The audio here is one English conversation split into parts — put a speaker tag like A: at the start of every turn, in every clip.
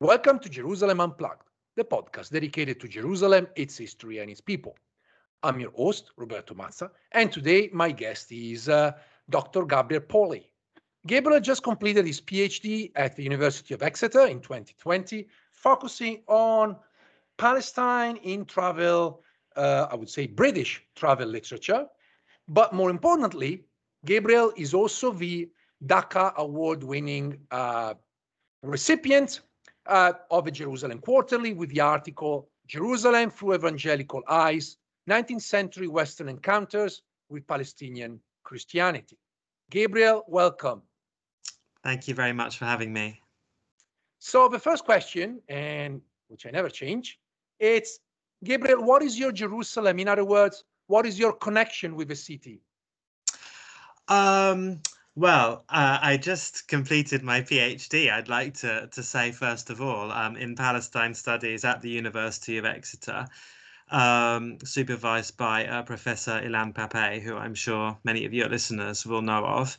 A: Welcome to Jerusalem Unplugged, the podcast dedicated to Jerusalem, its history, and its people. I'm your host, Roberto Mazza, and today my guest is uh, Dr. Gabriel Polley. Gabriel just completed his PhD at the University of Exeter in 2020, focusing on Palestine in travel, uh, I would say British travel literature. But more importantly, Gabriel is also the Dakkak Award winning uh, recipient uh, of a Jerusalem Quarterly with the article Jerusalem Through Evangelical Eyes 19th Century Western Encounters with Palestinian Christianity. Gabriel, welcome.
B: Thank you very much for having me.
A: So, the first question, and which I never change, it's Gabriel, what is your Jerusalem? In other words, what is your connection with the city?
B: Um, well, uh, I just completed my PhD. I'd like to, to say, first of all, um, in Palestine studies at the University of Exeter, um, supervised by uh, Professor Ilan Pappé, who I'm sure many of your listeners will know of.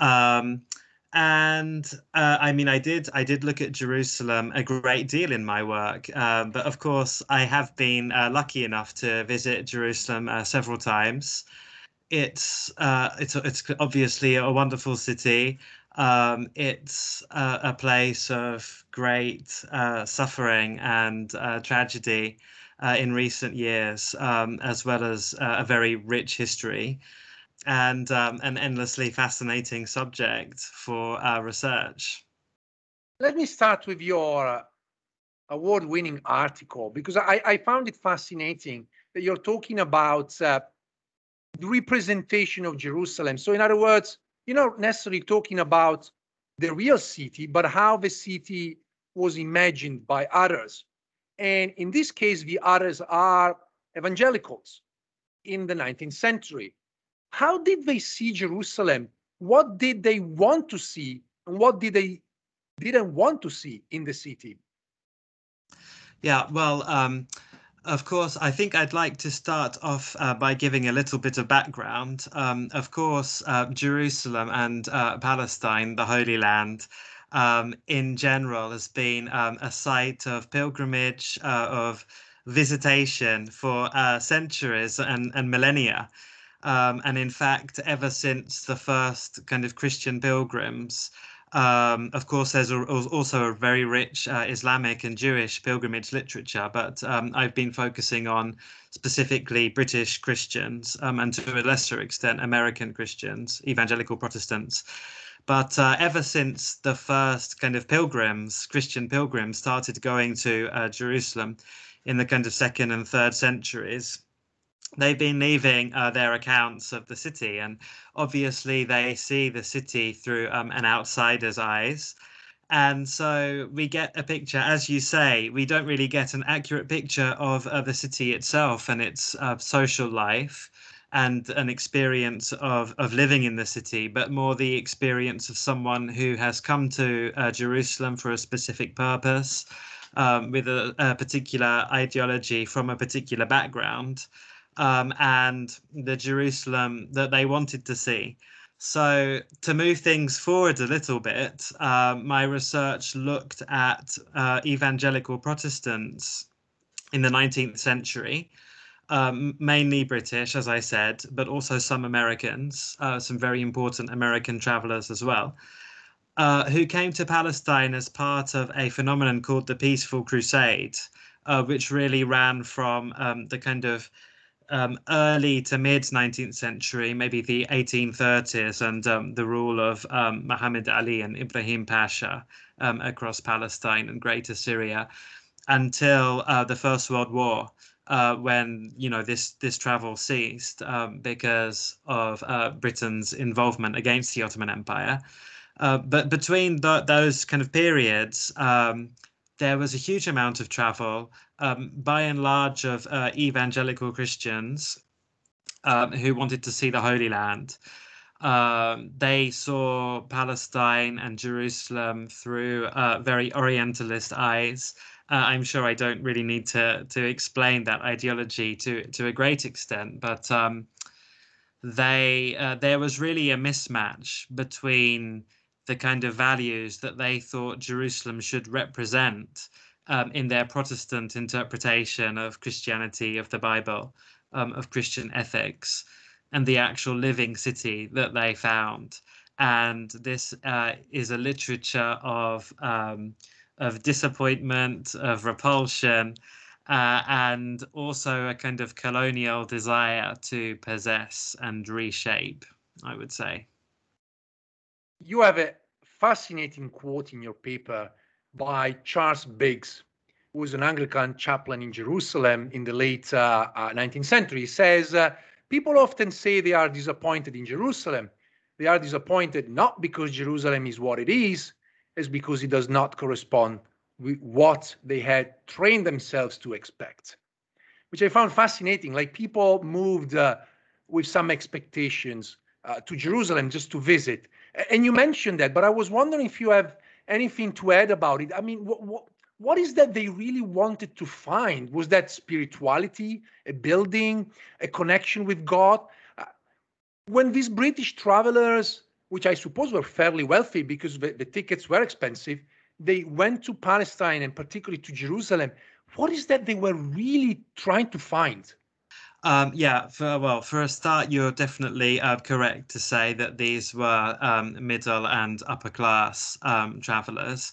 B: Um, and uh, I mean, I did I did look at Jerusalem a great deal in my work, um, but of course, I have been uh, lucky enough to visit Jerusalem uh, several times it's uh, it's it's obviously a wonderful city. Um, it's uh, a place of great uh, suffering and uh, tragedy uh, in recent years, um, as well as uh, a very rich history and um, an endlessly fascinating subject for research.
A: Let me start with your award-winning article because I, I found it fascinating that you're talking about representation of Jerusalem. So, in other words, you're not necessarily talking about the real city, but how the city was imagined by others. And in this case, the others are evangelicals in the 19th century. How did they see Jerusalem? What did they want to see? And what did they didn't want to see in the city?
B: Yeah, well, um, of course, I think I'd like to start off uh, by giving a little bit of background. Um, of course, uh, Jerusalem and uh, Palestine, the Holy Land, um, in general, has been um, a site of pilgrimage, uh, of visitation for uh, centuries and, and millennia. Um, and in fact, ever since the first kind of Christian pilgrims, um, of course, there's a, also a very rich uh, Islamic and Jewish pilgrimage literature, but um, I've been focusing on specifically British Christians um, and to a lesser extent American Christians, evangelical Protestants. But uh, ever since the first kind of pilgrims, Christian pilgrims, started going to uh, Jerusalem in the kind of second and third centuries, they've been leaving uh, their accounts of the city. And obviously, they see the city through um, an outsider's eyes. And so we get a picture, as you say, we don't really get an accurate picture of the city itself and its uh, social life and an experience of, of living in the city, but more the experience of someone who has come to uh, Jerusalem for a specific purpose, um, with a, a, particular ideology from a particular background, um, and the Jerusalem that they wanted to see. So, to move things forward a little bit, uh, my research looked at uh, evangelical Protestants in the 19th century um, mainly British, as I said, but also some Americans, uh, some very important American travelers as well, uh, who came to Palestine as part of a phenomenon called the Peaceful Crusade, uh, which really ran from um, the kind of um, early to mid 19th century, maybe the 1830s, and um, the rule of um, Muhammad Ali and Ibrahim Pasha um, across Palestine and Greater Syria until uh, the First World War uh, when you know this this travel ceased um, because of uh, Britain's involvement against the Ottoman Empire. Uh, but between the, those kind of periods, um, there was a huge amount of travel, um, by and large, of uh, evangelical Christians um, who wanted to see the Holy Land. Um, they saw Palestine and Jerusalem through uh, very Orientalist eyes. Uh, I'm sure I don't really need to to explain that ideology to to a great extent, but um, they uh, there was really a mismatch between the kind of values that they thought Jerusalem should represent um, in their Protestant interpretation of Christianity, of the Bible, um, of Christian ethics, and the actual living city that they found. And this uh, is a literature of um, of disappointment, of repulsion, uh, and also a kind of colonial desire to possess and reshape, I would say.
A: You have a fascinating quote in your paper by Charles Biggs, who was an Anglican chaplain in Jerusalem in the late uh, uh, 19th century. He says, uh, People often say they are disappointed in Jerusalem. They are disappointed not because Jerusalem is what it is, is because it does not correspond with what they had trained themselves to expect, which I found fascinating. Like people moved uh, with some expectations uh, to Jerusalem just to visit. And you mentioned that, but I was wondering if you have anything to add about it. I mean, what, what, what is that they really wanted to find? Was that spirituality, a building, a connection with God? Uh, when these British travelers which I suppose were fairly wealthy because the, the tickets were expensive, they went to Palestine and particularly to Jerusalem. What is that they were really trying to find?
B: Um, yeah, for, well, for a start, you're definitely uh, correct to say that these were um, middle and upper class um, travelers.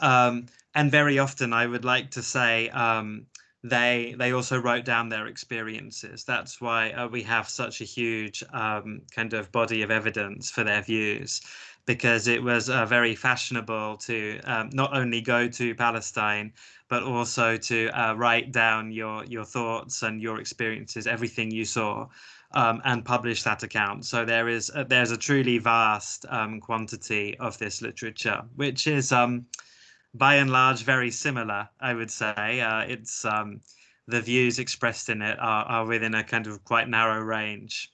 B: Um, and very often, I would like to say um, they they also wrote down their experiences. That's why uh, we have such a huge um, kind of body of evidence for their views, because it was uh, very fashionable to um, not only go to Palestine but also to uh, write down your your thoughts and your experiences, everything you saw. Um, and publish that account. So there is a, there's a truly vast um, quantity of this literature, which is um, by and large very similar. I would say uh, it's um, the views expressed in it are, are within a kind of quite narrow range,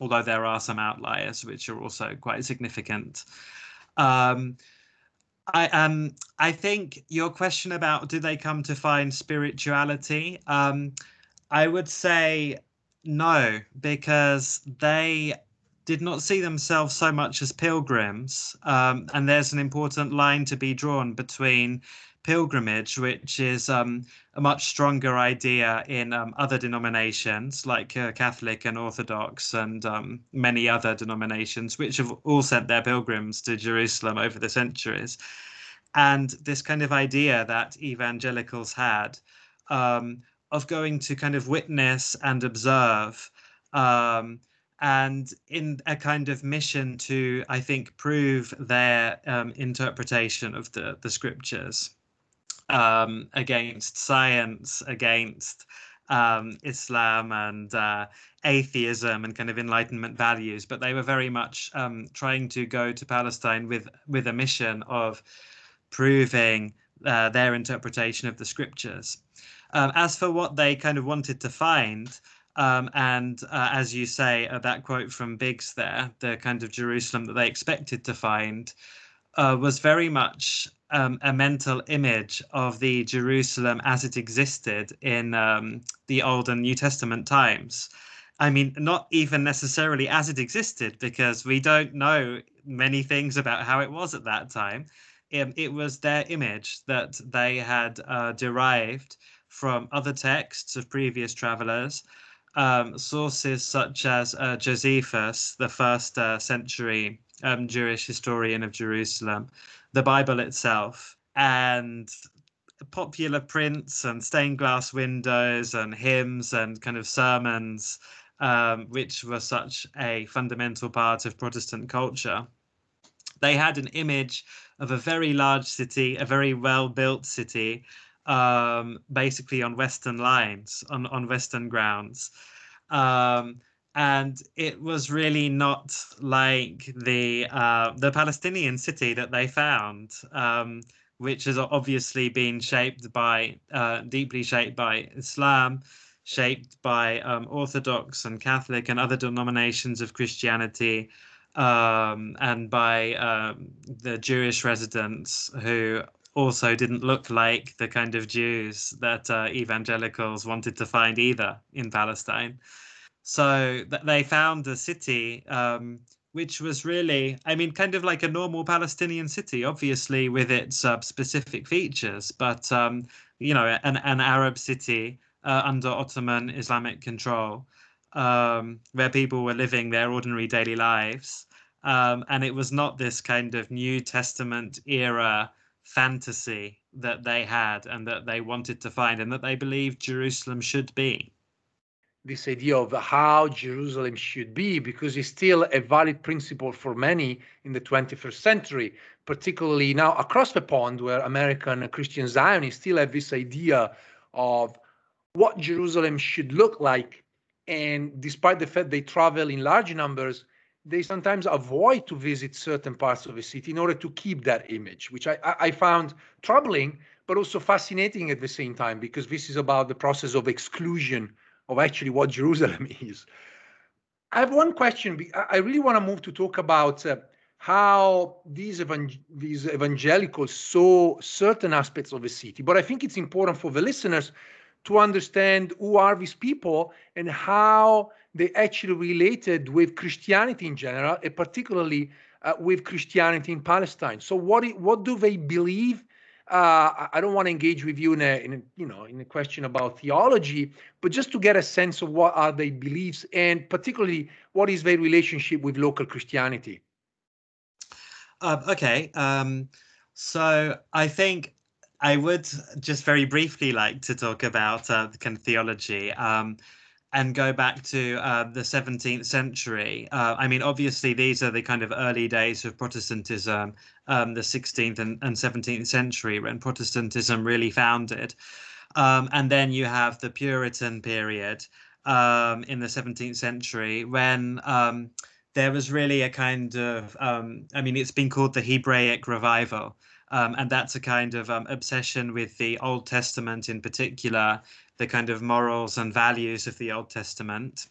B: although there are some outliers which are also quite significant. Um, I um I think your question about do they come to find spirituality? Um, I would say no, because they did not see themselves so much as pilgrims. Um, and there's an important line to be drawn between pilgrimage, which is um, a much stronger idea in um, other denominations like uh, Catholic and Orthodox and um, many other denominations, which have all sent their pilgrims to Jerusalem over the centuries. And this kind of idea that evangelicals had um, of going to kind of witness and observe um, and in a kind of mission to, I think, prove their um, interpretation of the, the scriptures um, against science, against um, Islam and uh, atheism and kind of Enlightenment values, but they were very much um, trying to go to Palestine with with a mission of proving uh, their interpretation of the scriptures. Um, as for what they kind of wanted to find, um, and uh, as you say, uh, that quote from Biggs there, the kind of Jerusalem that they expected to find, uh, was very much um, a mental image of the Jerusalem as it existed in um, the Old and New Testament times. I mean, not even necessarily as it existed, because we don't know many things about how it was at that time. Um, it was their image that they had uh, derived from other texts of previous travelers um, sources such as uh, Josephus, the first uh, century um, Jewish historian of Jerusalem, the Bible itself, and popular prints and stained glass windows and hymns and kind of sermons, um, which were such a fundamental part of Protestant culture. They had an image of a very large city, a very well built city, um, basically on Western lines, on, on Western grounds. Um, and it was really not like the uh, the Palestinian city that they found, um, which has obviously been shaped by uh, deeply shaped by Islam, shaped by um, Orthodox and Catholic and other denominations of Christianity, um, and by um, the Jewish residents who also didn't look like the kind of Jews that uh, evangelicals wanted to find either in Palestine. So th- they found a city um, which was really, I mean, kind of like a normal Palestinian city, obviously with its uh, specific features, but um, you know, an, an Arab city uh, under Ottoman Islamic control, um, where people were living their ordinary daily lives. Um, and it was not this kind of New Testament era fantasy that they had and that they wanted to find and that they believed Jerusalem should be.
A: This idea of how Jerusalem should be, because it's still a valid principle for many in the 21st century, particularly now across the pond, where American Christian Zionists still have this idea of what Jerusalem should look like. And despite the fact they travel in large numbers, they sometimes avoid to visit certain parts of the city in order to keep that image, which I, I found troubling, but also fascinating at the same time, because this is about the process of exclusion of actually what Jerusalem is. I have one question. I really want to move to talk about uh, how these, evang- these evangelicals saw certain aspects of the city, but I think it's important for the listeners to understand who are these people and how they actually related with Christianity in general, and particularly uh, with Christianity in Palestine. So, what what do they believe? Uh, I don't want to engage with you in a, in a, you know in a question about theology, but just to get a sense of what are their beliefs and particularly what is their relationship with local Christianity.
B: Uh, okay, um, so I think I would just very briefly like to talk about uh, the kind of theology. Um, and go back to uh, the 17th century. Uh, I mean, obviously, these are the kind of early days of Protestantism, um, the 16th and, and, 17th century, when Protestantism really founded. Um, and then you have the Puritan period um, in the 17th century, when um, there was really a kind of, um, I mean, it's been called the Hebraic revival. Um, and that's a kind of obsession with the Old Testament in particular, the kind of morals and values of the Old Testament.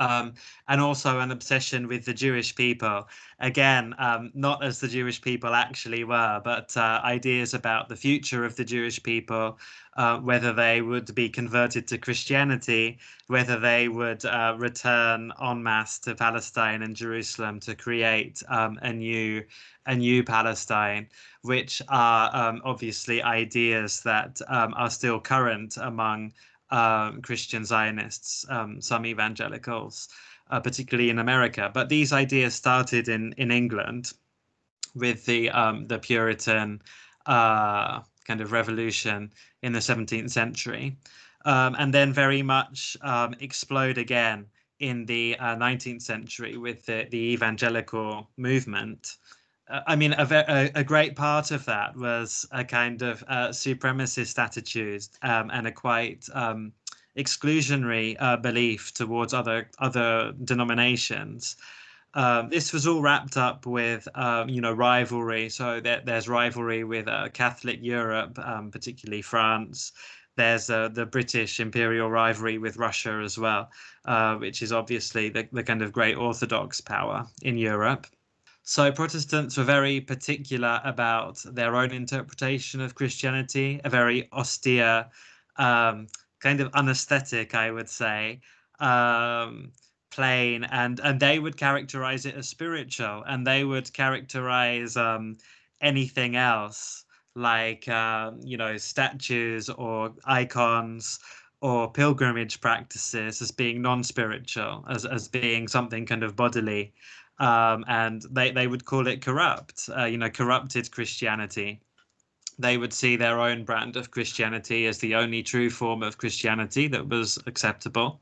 B: Um, and also an obsession with the Jewish people. Again, um, not as the Jewish people actually were, but uh, ideas about the future of the Jewish people, uh, whether they would be converted to Christianity, whether they would uh, return en masse to Palestine and Jerusalem to create um, a new a new Palestine, which are um, obviously ideas that um, are still current among um, Christian Zionists, um, some evangelicals, uh, particularly in America. But these ideas started in in England with the um, the Puritan uh, kind of revolution in the 17th century, um, and then very much explode again in the uh, 19th century with the, the evangelical movement. I mean, a, a, a, great part of that was a kind of uh, supremacist attitude um, and a quite um, exclusionary uh, belief towards other other denominations. Um, this was all wrapped up with, um, you know, rivalry. So there, there's rivalry with uh, Catholic Europe, um, particularly France. There's uh, the British imperial rivalry with Russia as well, uh, which is obviously the, the kind of great Orthodox power in Europe. So Protestants were very particular about their own interpretation of Christianity, a very austere, um, kind of unesthetic, I would say. Um, plain and and they would characterize it as spiritual and they would characterize um, anything else like um, you know statues or icons or pilgrimage practices as being non-spiritual as, as being something kind of bodily um, and they, they would call it corrupt uh, you know corrupted christianity. They would see their own brand of christianity as the only true form of christianity that was acceptable.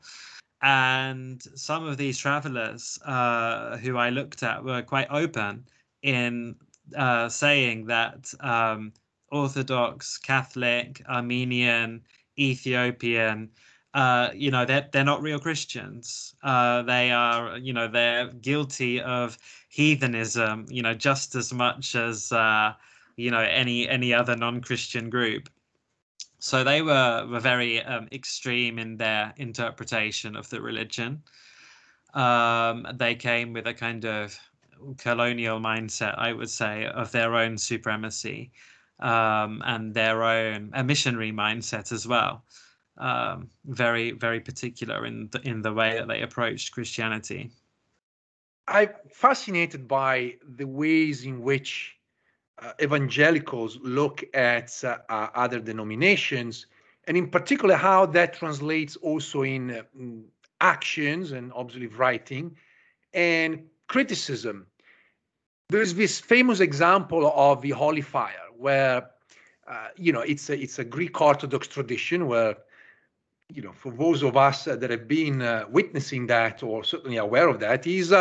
B: And some of these travelers uh, who I looked at were quite open in uh, saying that um, Orthodox, Catholic, Armenian, Ethiopian, uh, you know, they're, they're not real Christians. Uh, they are, you know, they're guilty of heathenism, you know, just as much as, uh, you know, any any other non-Christian group. So they were were very um, extreme in their interpretation of the religion. Um, they came with a kind of colonial mindset, I would say, of their own supremacy um, and their own a missionary mindset as well. Um, very, very particular in the, in the way that they approached Christianity.
A: I'm fascinated by the ways in which uh, evangelicals look at uh, uh, other denominations, and in particular how that translates also in mm, actions and obviously writing and criticism. There's this famous example of the Holy Fire, where uh, you know it's a it's a Greek Orthodox tradition where you know for those of us that have been witnessing that or certainly aware of that is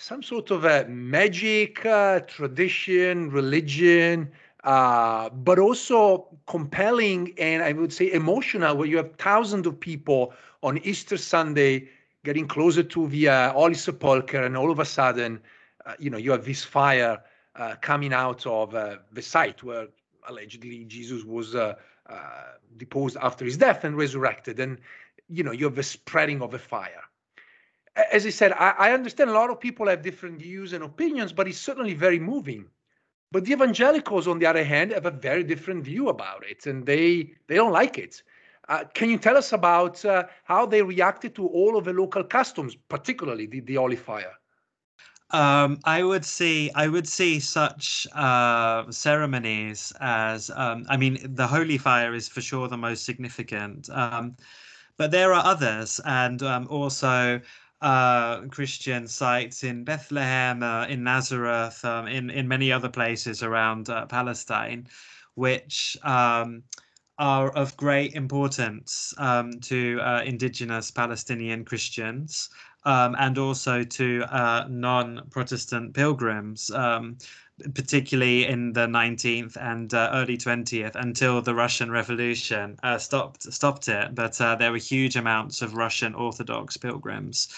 A: some sort of a magic uh, tradition, religion, uh, but also compelling and I would say emotional, where you have thousands of people on Easter Sunday getting closer to the uh, Holy Sepulchre, and all of a sudden, uh, you know, you have this fire uh, coming out of uh, the site where allegedly Jesus was uh, deposed after his death and resurrected, and you know, you have the spreading of the fire as I said, I, I, understand a lot of people have different views and opinions, but it's certainly very moving. But the evangelicals, on the other hand, have a very different view about it, and they they don't like it. Uh, can you tell us about uh, how they reacted to all of the local customs, particularly the, the Holy Fire?
B: Um, I would see I would see such uh, ceremonies as um, I mean the Holy Fire is for sure the most significant, um, but there are others, and um, also uh, Christian sites in Bethlehem, uh, in Nazareth, um, in in many other places around uh, Palestine, which um, are of great importance um, to uh, indigenous Palestinian Christians. Um, and also to uh, non-Protestant pilgrims, um, particularly in the 19th and uh, early 20th until the Russian Revolution uh, stopped stopped it. But uh, there were huge amounts of Russian Orthodox pilgrims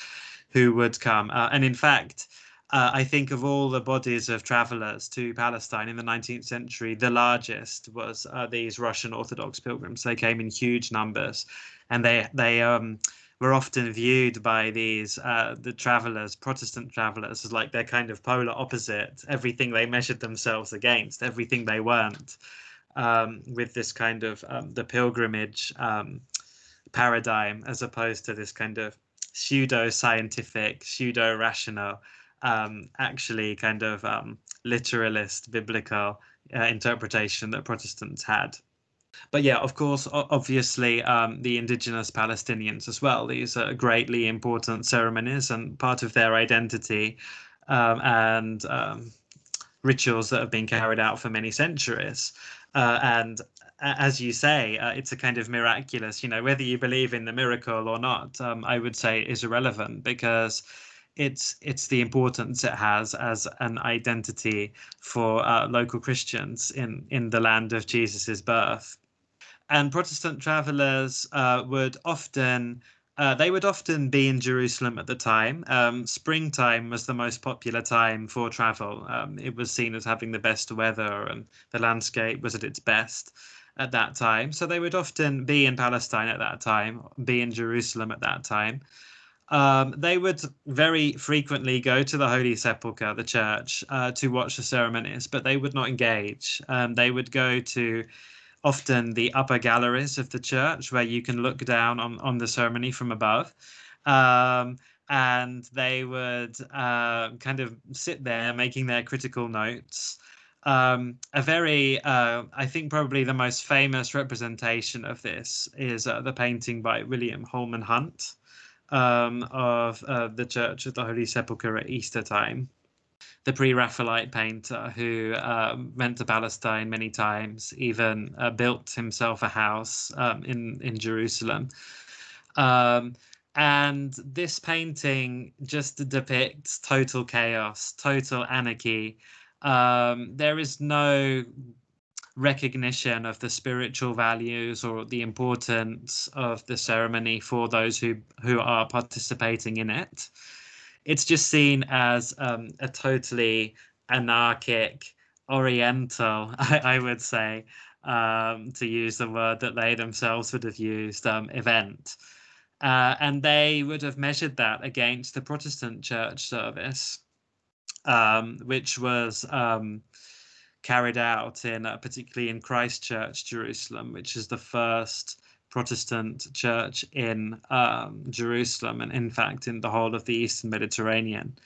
B: who would come. Uh, and in fact, uh, I think of all the bodies of travelers to Palestine in the 19th century, the largest was uh, these Russian Orthodox pilgrims. They came in huge numbers, and they they um, were often viewed by these uh, the travelers, Protestant travelers, as like their kind of polar opposite. Everything they measured themselves against, everything they weren't, um, with this kind of um, the pilgrimage um, paradigm, as opposed to this kind of pseudo scientific, pseudo rational, um, actually kind of um, literalist biblical uh, interpretation that Protestants had but yeah, of course, obviously, um, the indigenous Palestinians as well. These are greatly important ceremonies and part of their identity um, and um, rituals that have been carried out for many centuries. Uh, and as you say, uh, it's a kind of miraculous. You know, whether you believe in the miracle or not, um, I would say is irrelevant because it's it's the importance it has as an identity for uh, local Christians in in the land of Jesus's birth. And Protestant travelers uh, would often uh, they would often be in Jerusalem at the time. Um, springtime was the most popular time for travel. Um, it was seen as having the best weather and the landscape was at its best at that time. So they would often be in Palestine at that time, be in Jerusalem at that time. Um, they would very frequently go to the Holy Sepulchre, the church, uh, to watch the ceremonies, but they would not engage. Um, they would go to often the upper galleries of the church where you can look down on, on the ceremony from above. Um, and they would uh, kind of sit there making their critical notes. Um, a very, uh, I think, probably the most famous representation of this is uh, the painting by William Holman Hunt um, of uh, the Church of the Holy Sepulchre at Easter time the pre-Raphaelite painter who um, went to Palestine many times, even uh, built himself a house um, in in Jerusalem. Um, and this painting just depicts total chaos, total anarchy. Um, there is no recognition of the spiritual values or the importance of the ceremony for those who who are participating in it it's just seen as um, a totally anarchic, oriental, I, I would say, um, to use the word that they themselves would have used, um, event. Uh, and they would have measured that against the Protestant church service, um, which was um, carried out in, uh, particularly in Christchurch, Jerusalem, which is the first Protestant church in um, Jerusalem, and in fact, in the whole of the Eastern Mediterranean,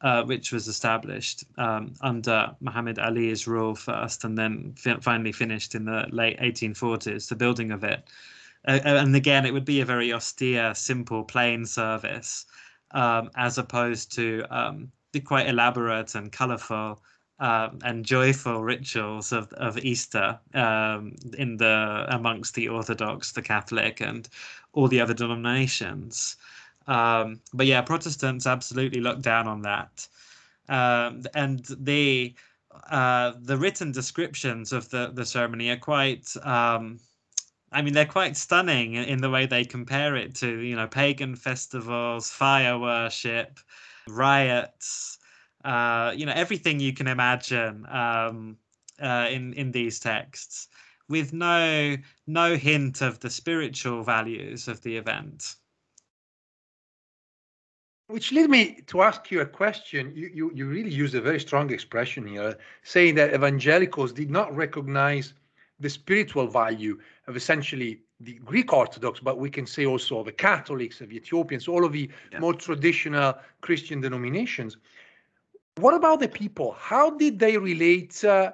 B: uh, which was established um, under Muhammad Ali's rule first, and then fi- finally finished in the late 1840s, the building of it. Uh, and again, it would be a very austere, simple, plain service, um, as opposed to um, the quite elaborate and colourful um, and joyful rituals of, of Easter um, in the amongst the Orthodox, the Catholic, and all the other denominations. Um, but yeah, Protestants absolutely look down on that, um, and the uh, the written descriptions of the the ceremony are quite. Um, I mean, they're quite stunning in the way they compare it to, you know, pagan festivals, fire worship, riots, uh, you know everything you can imagine um, uh, in in these texts, with no no hint of the spiritual values of the event.
A: Which leads me to ask you a question. You, you, you really use a very strong expression here, saying that evangelicals did not recognize the spiritual value of essentially the Greek Orthodox, but we can say also the Catholics, of the Ethiopians, all of the yeah. more traditional Christian denominations. What about the people? How did they relate uh,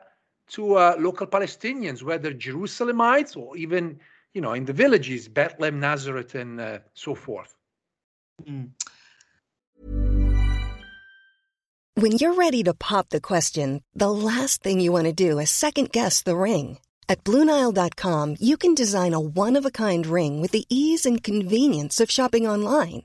A: to uh, local Palestinians, whether Jerusalemites or even, you know, in the villages, Bethlehem, Nazareth, and uh, so forth? Mm.
C: When you're ready to pop the question, the last thing you want to do is second guess the ring. At BlueNile.com, you can design a one-of-a-kind ring with the ease and convenience of shopping online.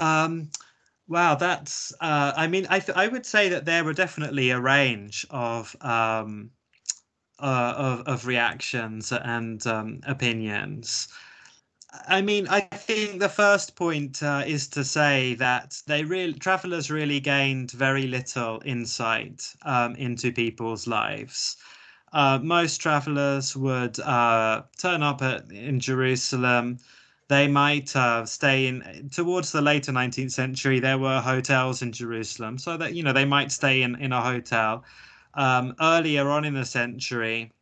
B: Um, wow, that's. Uh, I mean, I th- I would say that there were definitely a range of um, uh, of of reactions and um, opinions. I mean, I think the first point uh, is to say that they really travelers really gained very little insight um, into people's lives. Uh, most travelers would uh, turn up at, in Jerusalem they might uh, stay in towards the later 19th century there were hotels in jerusalem so that you know they might stay in, in a hotel. Um, earlier on in the century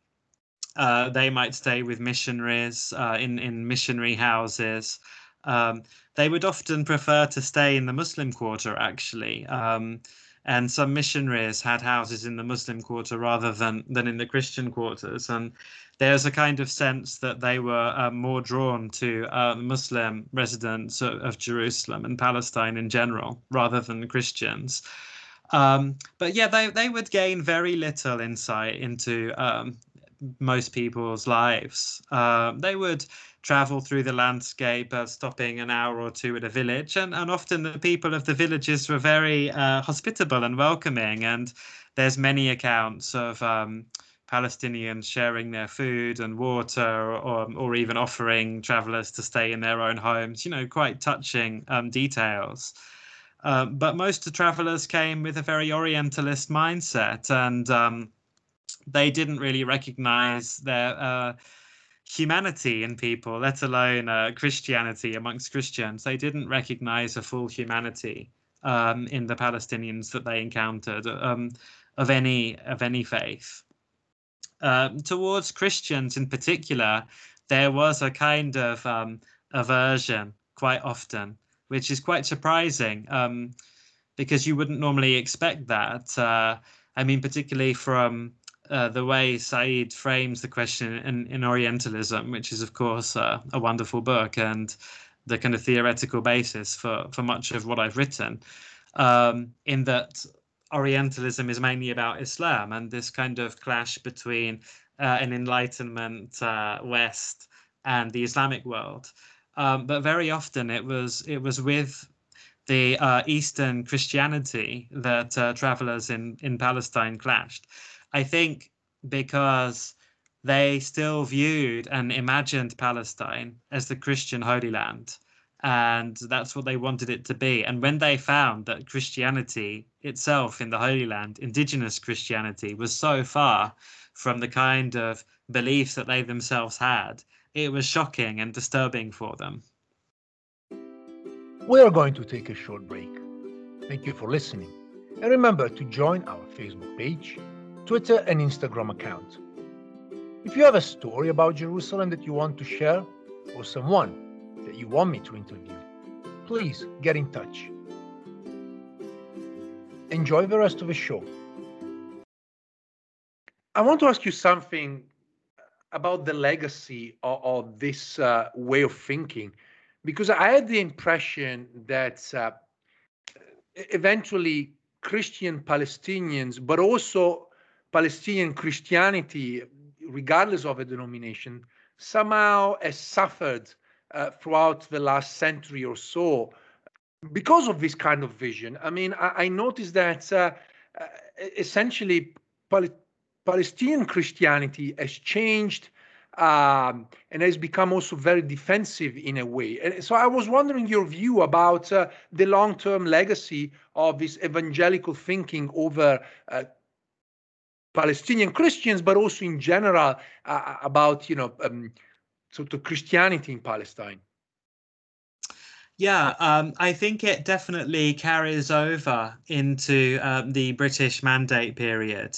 B: uh, they might stay with missionaries uh, in in missionary houses. Um, they would often prefer to stay in the muslim quarter actually. Um, and some missionaries had houses in the muslim quarter rather than than in the christian quarters. And there's a kind of sense that they were uh, more drawn to uh, Muslim residents of, of, Jerusalem and Palestine in general rather than Christians. Um, but yeah, they, they would gain very little insight into um, most people's lives. Uh, they would travel through the landscape, uh, stopping an hour or two at a village, and, and often the people of the villages were very uh, hospitable and welcoming. And there's many accounts of um, Palestinians sharing their food and water, or, or even offering travelers to stay in their own homes. You know, quite touching um, details. Um, but most of the travelers came with a very Orientalist mindset, and um, they didn't really recognize their uh, humanity in people, let alone uh, Christianity amongst Christians. They didn't recognize a full humanity um, in the Palestinians that they encountered um, of any of any faith. Um, towards Christians in particular, there was a kind of um, aversion quite often, which is quite surprising um, because you wouldn't normally expect that. Uh, I mean, particularly from uh, the way Said frames the question in, in Orientalism, which is, of course, uh, a wonderful book and the kind of theoretical basis for, for much of what I've written, um, in that Orientalism is mainly about Islam and this kind of clash between uh, an Enlightenment uh, West and the Islamic world. Um, but very often it was it was with the uh, Eastern Christianity that uh, travelers in in Palestine clashed. I think because they still viewed and imagined Palestine as the Christian Holy Land and that's what they wanted it to be. And when they found that Christianity itself in the Holy Land, indigenous Christianity, was so far from the kind of beliefs that they themselves had, it was shocking and disturbing for them.
A: We are going to take a short break. Thank you for listening. And remember to join our Facebook page, Twitter, and Instagram account. If you have a story about Jerusalem that you want to share, or someone that you want me to interview, please get in touch. Enjoy the rest of the show. I want to ask you something about the legacy of, of this uh, way of thinking, because I had the impression that uh, eventually Christian Palestinians, but also Palestinian Christianity, regardless of a denomination, somehow has suffered uh, throughout the last century or so because of this kind of vision. I mean, I, I noticed that uh, essentially Pal- Palestinian Christianity has changed um, and has become also very defensive in a way. And so I was wondering your view about uh, the long-term legacy of this evangelical thinking over uh, Palestinian Christians, but also in general uh, about you know um, sort of Christianity in Palestine.
B: Yeah, um, I think it definitely carries over into um, the British Mandate period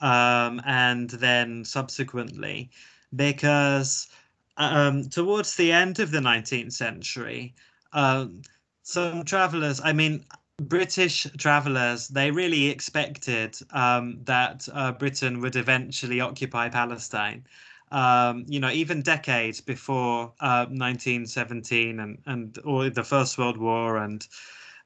B: um, and then subsequently, because um, towards the end of the 19th century, um, some travelers, I mean, British travelers, they really expected um, that uh, Britain would eventually occupy Palestine. Um, you know, even decades before uh, 1917 and and the First World War and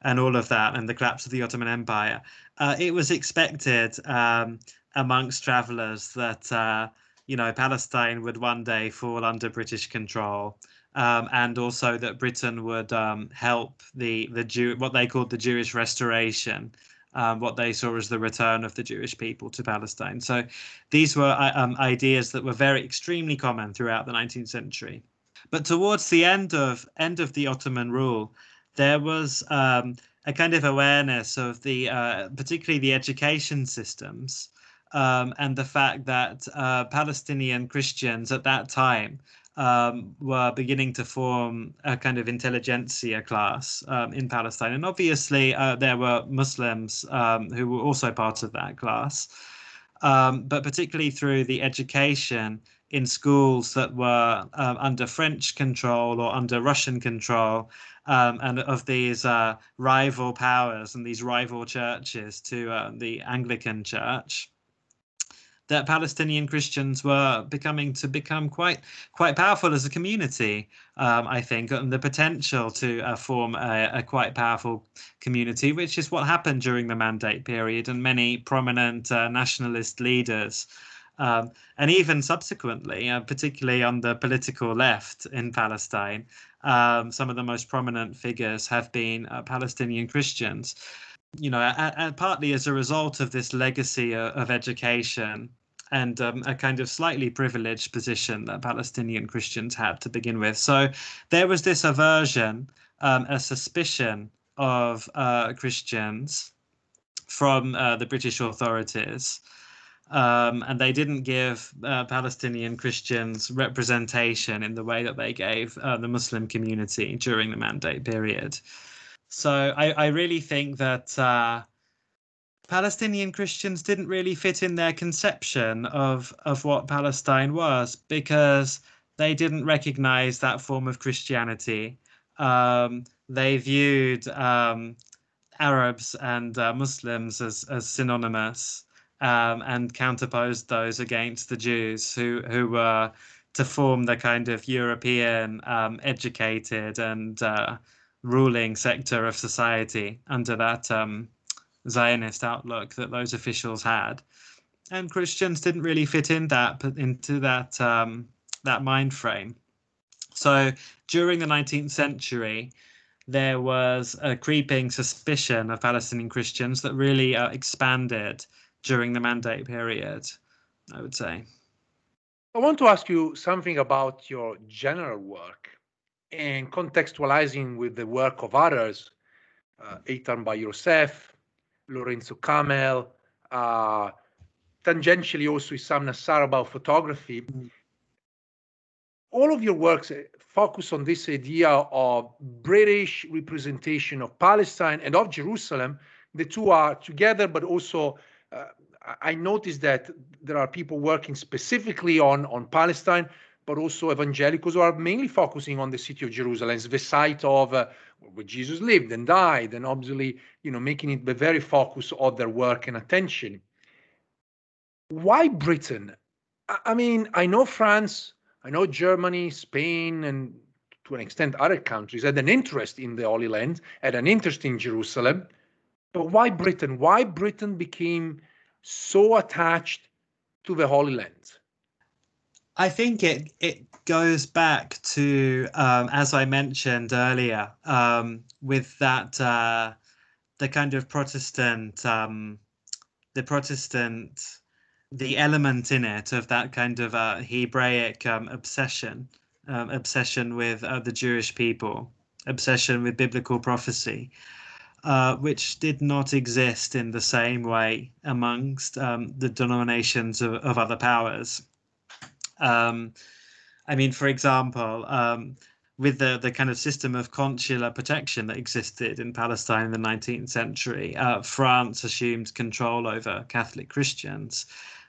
B: and all of that and the collapse of the Ottoman Empire, uh, it was expected um, amongst travelers that uh, you know Palestine would one day fall under British control um, and also that Britain would um, help the the Jew what they called the Jewish restoration, um, what they saw as the return of the Jewish people to Palestine. So these were uh, um, ideas that were very extremely common throughout the 19th century. But towards the end of end of the Ottoman rule, there was um, a kind of awareness of the uh, particularly the education systems. Um, and the fact that uh, Palestinian Christians at that time um, were beginning to form a kind of intelligentsia class um, in Palestine. And obviously, uh, there were Muslims um, who were also part of that class. Um, but particularly through the education in schools that were uh, under French control or under Russian control, um, and of these uh, rival powers and these rival churches to uh, the Anglican Church that Palestinian Christians were becoming to become quite quite powerful as a community. Um, I think, and the potential to uh, form a, a, quite powerful community, which is what happened during the Mandate period, and many prominent uh, nationalist leaders. Um, and even subsequently, uh, particularly on the political left in Palestine, um, some of the most prominent figures have been uh, Palestinian Christians you know, and partly as a result of this legacy of, of education and um, a kind of slightly privileged position that Palestinian Christians had to begin with. So there was this aversion, um, a suspicion of uh, Christians from uh, the British authorities. Um, and they didn't give uh, Palestinian Christians representation in the way that they gave uh, the Muslim community during the mandate period. So I, I really think that uh, Palestinian Christians didn't really fit in their conception of of what Palestine was because they didn't recognize that form of Christianity. Um, they viewed um, Arabs and uh, Muslims as, as synonymous um, and counterposed those against the Jews who who were to form the kind of European um, educated and uh, ruling sector of society under that um, Zionist outlook that those officials had, and Christians didn't really fit in that into that um, that mind frame. So during the 19th century, there was a creeping suspicion of Palestinian Christians that really uh, expanded during the Mandate period. I would say.
A: I want to ask you something about your general work and contextualizing with the work of others, uh, Eitan Bar-Yosef, Lorenzo Kamel, uh, tangentially also Issam Nassar about photography. Mm. All of your works uh, focus on this idea of British representation of Palestine and of Jerusalem. The two are together, but also uh, I noticed that there are people working specifically on, on Palestine, but also evangelicals who are mainly focusing on the city of Jerusalem, the site of uh, where Jesus lived and died, and obviously, you know, making it the very focus of their work and attention. Why Britain? I mean, I know France, I know Germany, Spain, and to an extent other countries had an interest in the Holy Land, had an interest in Jerusalem. But why Britain? Why Britain became so attached to the Holy Land?
B: I think it it goes back to um, as I mentioned earlier um, with that uh, the kind of Protestant um, the Protestant the element in it of that kind of uh, Hebraic um, obsession, um, obsession with uh, the Jewish people, obsession with biblical prophecy, uh, which did not exist in the same way amongst um, the denominations of, of other powers. Um, I mean, for example, um, with the, the kind of system of consular protection that existed in Palestine in the 19th century, uh, France assumed control over Catholic Christians.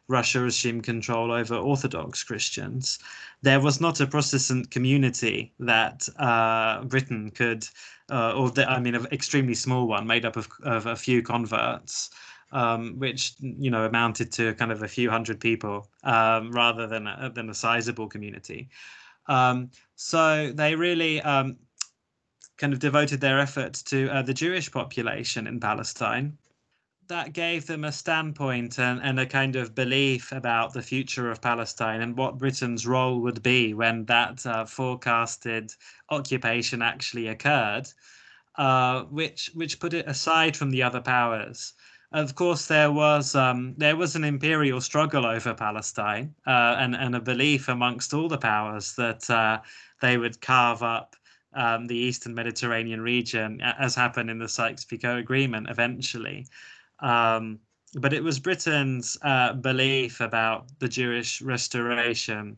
B: Russia assumed control over Orthodox Christians. There was not a Protestant community that uh, Britain could, uh, or the, I mean, an extremely small one made up of, of a few converts. Um, which you know amounted to kind of a few hundred people um, rather than a, than a sizable community. Um, so they really um, kind of devoted their efforts to uh, the Jewish population in Palestine that gave them a standpoint and, and a kind of belief about the future of Palestine and what Britain's role would be when that uh, forecasted occupation actually occurred, uh, which which put it aside from the other powers. Of course, there was um, there was an imperial struggle over Palestine uh, and and a belief amongst all the powers that uh, they would carve up um, the Eastern Mediterranean region, as happened in the Sykes-Picot Agreement eventually. Um, but it was Britain's uh, belief about the Jewish restoration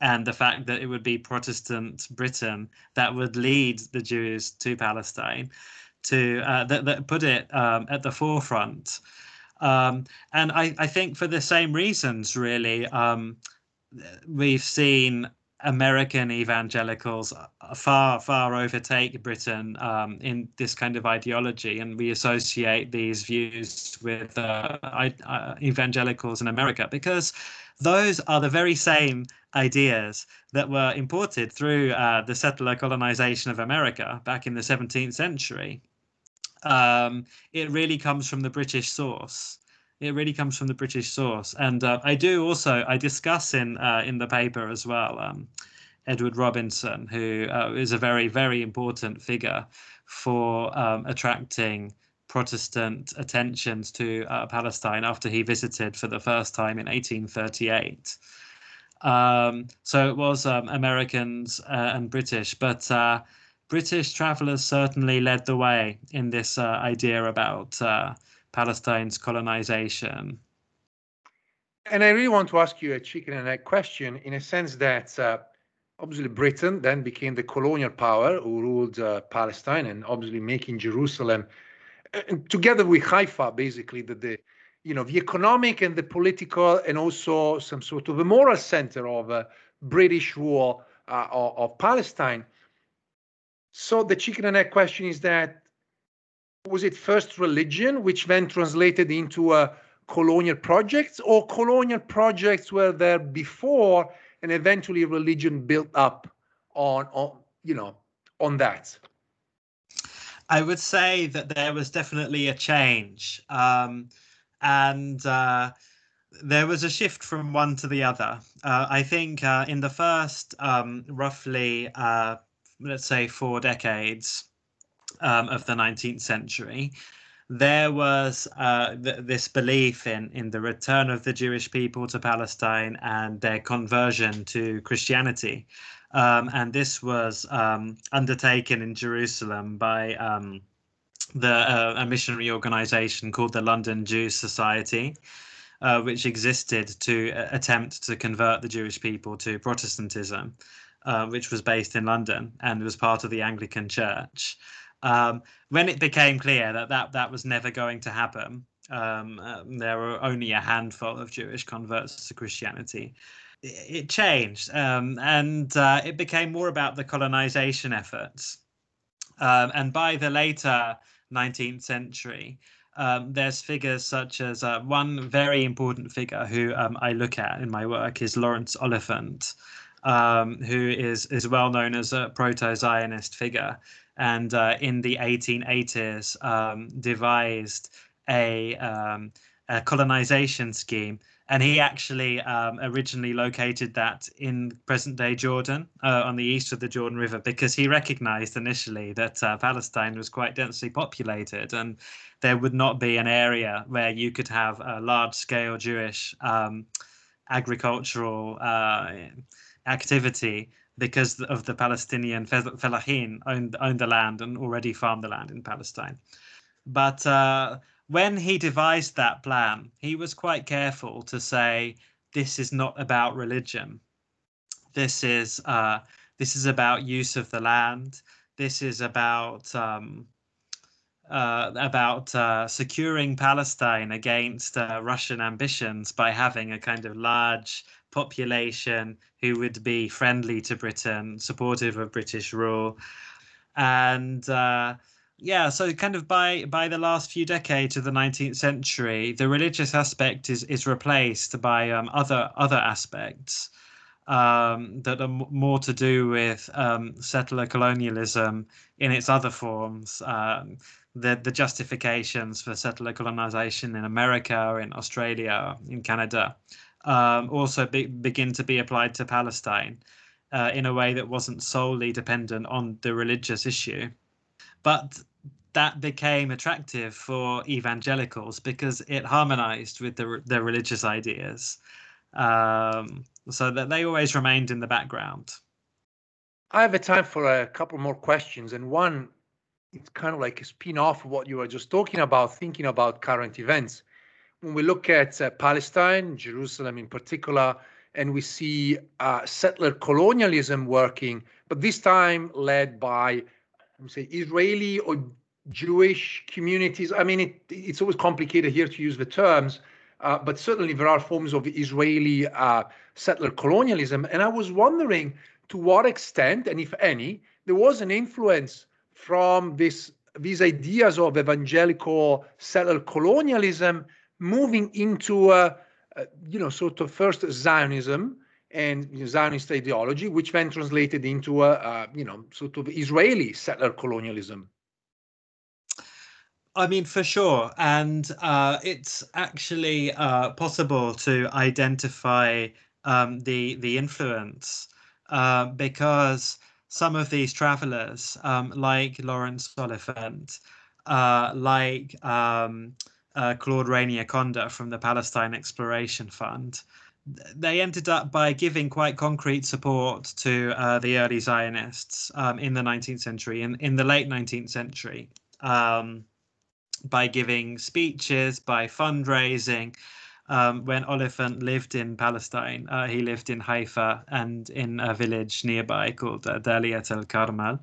B: and the fact that it would be Protestant Britain that would lead the Jews to Palestine, to uh, that, that put it um, at the forefront. Um, and I, I think for the same reasons, really, um, we've seen American evangelicals far, far overtake Britain um, in this kind of ideology, and we associate these views with uh, uh, evangelicals in America because those are the very same ideas that were imported through uh, the settler colonization of America back in the 17th century. Um, it really comes from the British source it really comes from the British source. And uh, I do also I discuss in uh, in the paper as well um, Edward Robinson, who uh, is a very very important figure for um, attracting Protestant attentions to uh, Palestine after he visited for the first time in 1838. Um, so it was um, Americans uh, and British, but uh, British travelers certainly led the way in this idea about Palestine's colonization.
A: And I really want to ask you a chicken and egg question in a sense that uh, obviously Britain then became the colonial power who ruled uh, Palestine and obviously making Jerusalem, and together with Haifa, basically the, the you know the economic and the political and also some sort of a moral center of uh, British rule uh, of, of Palestine. So the chicken and egg question is that was it first religion, which then translated into a colonial projects, or colonial projects were there before and eventually religion built up on, on you know, on that?
B: I would say that there was definitely a change, um, and uh, there was a shift from one to the other. Uh, I think uh, in the first um, roughly, uh, let's say, four decades, um, of the 19th century, there was uh, th- this belief in, in the return of the Jewish people to Palestine and their conversion to Christianity. Um, and this was um, undertaken in Jerusalem by um, the uh, a missionary organization called the London Jews Society, uh, which existed to uh, attempt to convert the Jewish people to Protestantism, uh, which was based in London and was part of the Anglican Church. Um, when it became clear that that, that was never going to happen, um, uh, there were only a handful of Jewish converts to Christianity. It, it changed, um, and uh, it became more about the colonization efforts. Um, and by the later 19th century, um, there's figures such as uh, one very important figure who um, I look at in my work is Lawrence Oliphant, um, who is is well known as a proto-Zionist figure, and uh, in the 1880s um, devised a um, a colonization scheme. And he actually um, originally located that in present day Jordan uh, on the east of the Jordan River because he recognized initially that uh, Palestine was quite densely populated and there would not be an area where you could have a large scale Jewish um, agricultural uh, activity because of the Palestinian Fellahin owned, owned the land and already farmed the land in Palestine. But uh, when he devised that plan, he was quite careful to say, this is not about religion. This is uh, this is about use of the land. This is about um, uh, about uh, securing Palestine against uh, Russian ambitions by having a kind of large population who would be friendly to Britain, supportive of British rule, and uh, yeah, so kind of by by the last few decades of the 19th century, the religious aspect is is replaced by um, other other aspects um, that are more to do with um, settler colonialism in its other forms. Um, the the justifications for settler colonization in America, in Australia, in Canada, um, also be, begin to be applied to Palestine uh, in a way that wasn't solely dependent on the religious issue. But that became attractive for evangelicals because it harmonized with the, the religious ideas. Um, so that they always remained in the background.
A: I have a time for a couple more questions, and one it's kind of like a spin-off of what you were just talking about, thinking about current events. When we look at uh, Palestine, Jerusalem in particular, and we see uh, settler colonialism working, but this time led by, let say, Israeli or Jewish communities. I mean, it, it's always complicated here to use the terms, uh, but certainly there are forms of Israeli uh, settler colonialism. And I was wondering to what extent, and if any, there was an influence from this these ideas of evangelical settler colonialism moving into a, a you know sort of first Zionism and Zionist ideology, which then translated into a, a you know sort of Israeli settler colonialism.
B: I mean, for sure, and uh, it's actually uh, possible to identify um, the the influence uh, because some of these travelers, um, like Lawrence Oliphant, uh, like um, uh, Claude Reignier Conder from the Palestine Exploration Fund, they ended up by giving quite concrete support to uh, the early Zionists um, in the 19th century, in, in the late 19th century, um, by giving speeches, by fundraising, um, when Oliphant lived in Palestine. Uh, he lived in Haifa and in a village nearby called uh, Daliat al Karmel.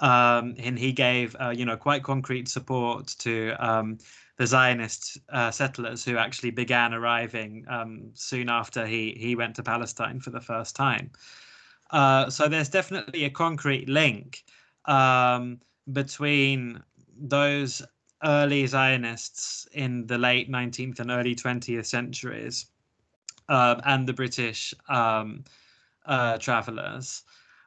B: Um, and he gave, uh, you know, quite concrete support to um, the Zionist uh, settlers who actually began arriving um, soon after he he went to Palestine for the first time. Uh, so there's definitely a concrete link um, between those early Zionists in the late 19th and early 20th centuries um, and the British um, uh, travelers.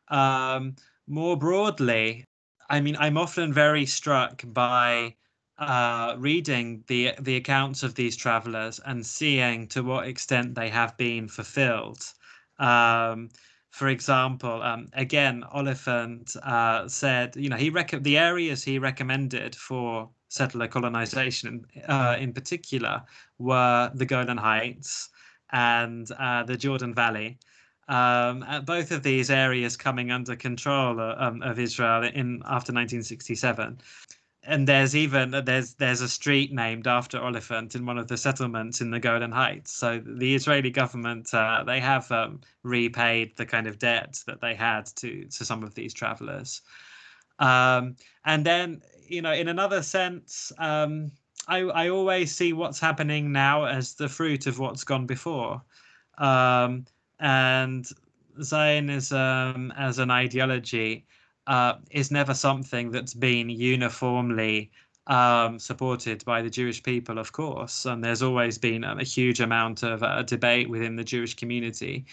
B: Um, more broadly, I mean, I'm often very struck by uh, reading the the accounts of these travelers and seeing to what extent they have been fulfilled. Um, for example, um, again, Oliphant uh, said, you know, he rec- the areas he recommended for settler colonization uh, in particular were the Golan Heights and uh, the Jordan Valley. Um, uh, both of these areas coming under control uh, um, of Israel in after 1967 and there's even there's there's a street named after Oliphant in one of the settlements in the Golan Heights. So the Israeli government uh, they have um, repaid the kind of debt that they had to to some of these travelers. Um, and then you know, in another sense, um, I I always see what's happening now as the fruit of what's gone before, um, and Zionism as an ideology uh, is never something that's been uniformly um, supported by the Jewish people, of course. And there's always been a, huge amount of uh, debate within the Jewish community.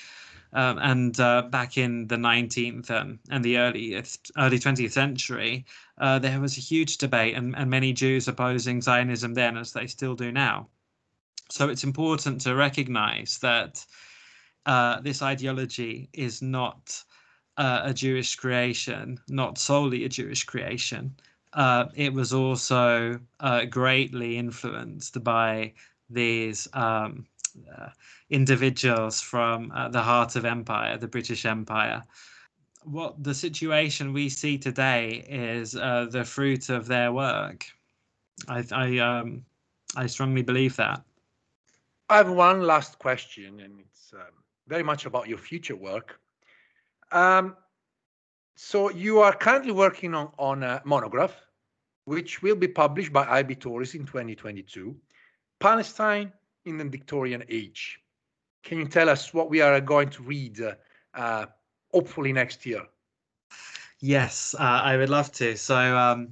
B: Um, and uh, back in the 19th um, and the early early 20th century, uh, there was a huge debate, and, and many Jews opposing Zionism then, as they still do now. So it's important to recognize that uh, this ideology is not uh, a Jewish creation, not solely a Jewish creation. Uh, it was also uh, greatly influenced by these um, uh, individuals from uh, the heart of empire, the British Empire. What the situation we see today is uh, the fruit of their work. I, I, um, I strongly believe that.
A: I have one last question, and it's um, very much about your future work. Um, so you are currently working on, on a monograph, which will be published by IB Tauris in 2022, Palestine in the Victorian Age. Can you tell us what we are going to read, uh, uh, hopefully next year?
B: Yes, uh, I would love to. So um,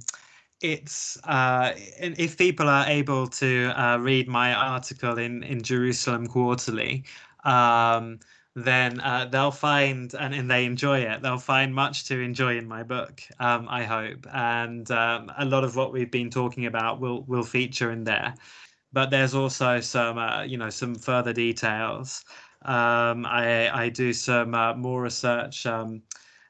B: it's uh, if people are able to uh, read my article in in Jerusalem Quarterly. Um, then uh, they'll find and, and they enjoy it they'll find much to enjoy in my book um, i hope. And um, a lot of what we've been talking about will will feature in there. But there's also some uh, you know some further details. Um, I, I do some uh, more research um,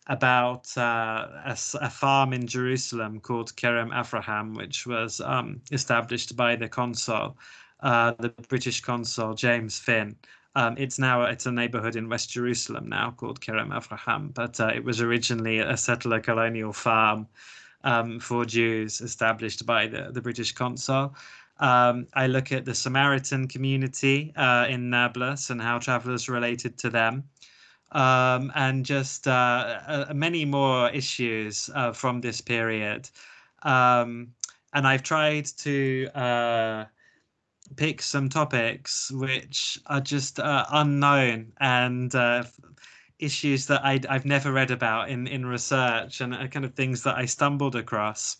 B: about uh, a, a, farm in Jerusalem called Kerem Avraham, which was um, established by the consul, uh, the British consul James Finn, um, it's now it's a neighborhood in West Jerusalem now called Kerem Avraham, but uh, it was originally a settler colonial farm um, for Jews established by the, the British consul. Um, I look at the Samaritan community uh, in Nablus and how travelers related to them. Um, and just uh, uh, many more issues uh, from this period. Um, and I've tried to uh, pick some topics which are just uh, unknown and uh, issues that i have never read about in, in research and uh, kind of things that I stumbled across.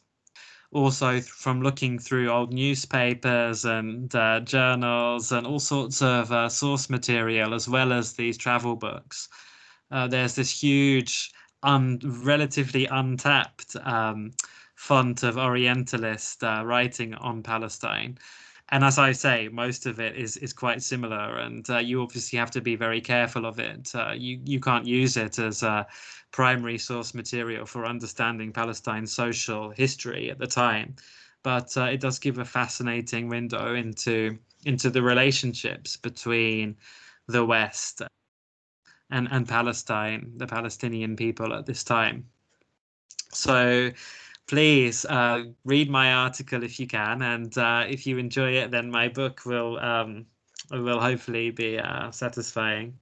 B: Also, from looking through old newspapers and uh, journals and all sorts of uh, source material, as well as these travel books, uh, there's this huge, un- relatively untapped um, font of Orientalist writing on Palestine and as I say, most of it is is quite similar, and uh, you obviously have to be very careful of it. Uh, you you can't use it as a primary source material for understanding Palestine's social history at the time, but uh, it does give a fascinating window into into the relationships between the West and and Palestine, the Palestinian people at this time. So please uh, read my article if you can, and uh, if you enjoy it, then my book will um, will hopefully be uh, satisfying.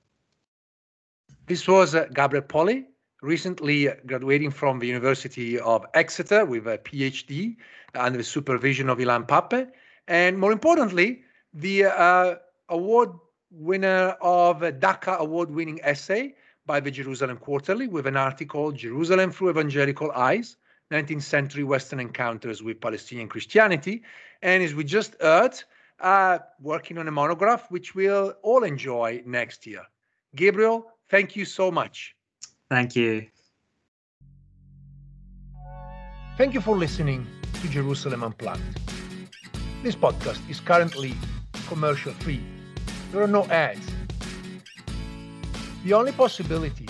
A: This was uh, Gabriel Polley, recently graduating from the University of Exeter with a PhD under the supervision of Ilan Pappé, and more importantly, the uh, award winner of a Dakkak award-winning essay by the Jerusalem Quarterly with an article "Jerusalem Through Evangelical Eyes." 19th century Western encounters with Palestinian Christianity. And as we just heard, uh, working on a monograph, which we'll all enjoy next year. Gabriel, thank you so much.
B: Thank you.
A: Thank you for listening to Jerusalem Unplugged. This podcast is currently commercial free. There are no ads. The only possibility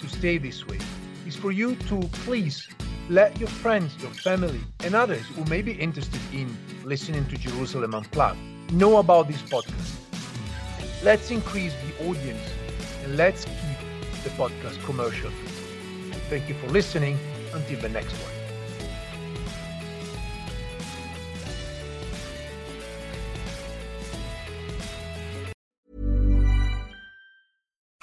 A: to stay this way is for you to please let your friends, your family, and others who may be interested in listening to Jerusalem Unplugged know about this podcast. Let's increase the audience and let's keep the podcast commercial. Thank you for listening. Until the next one.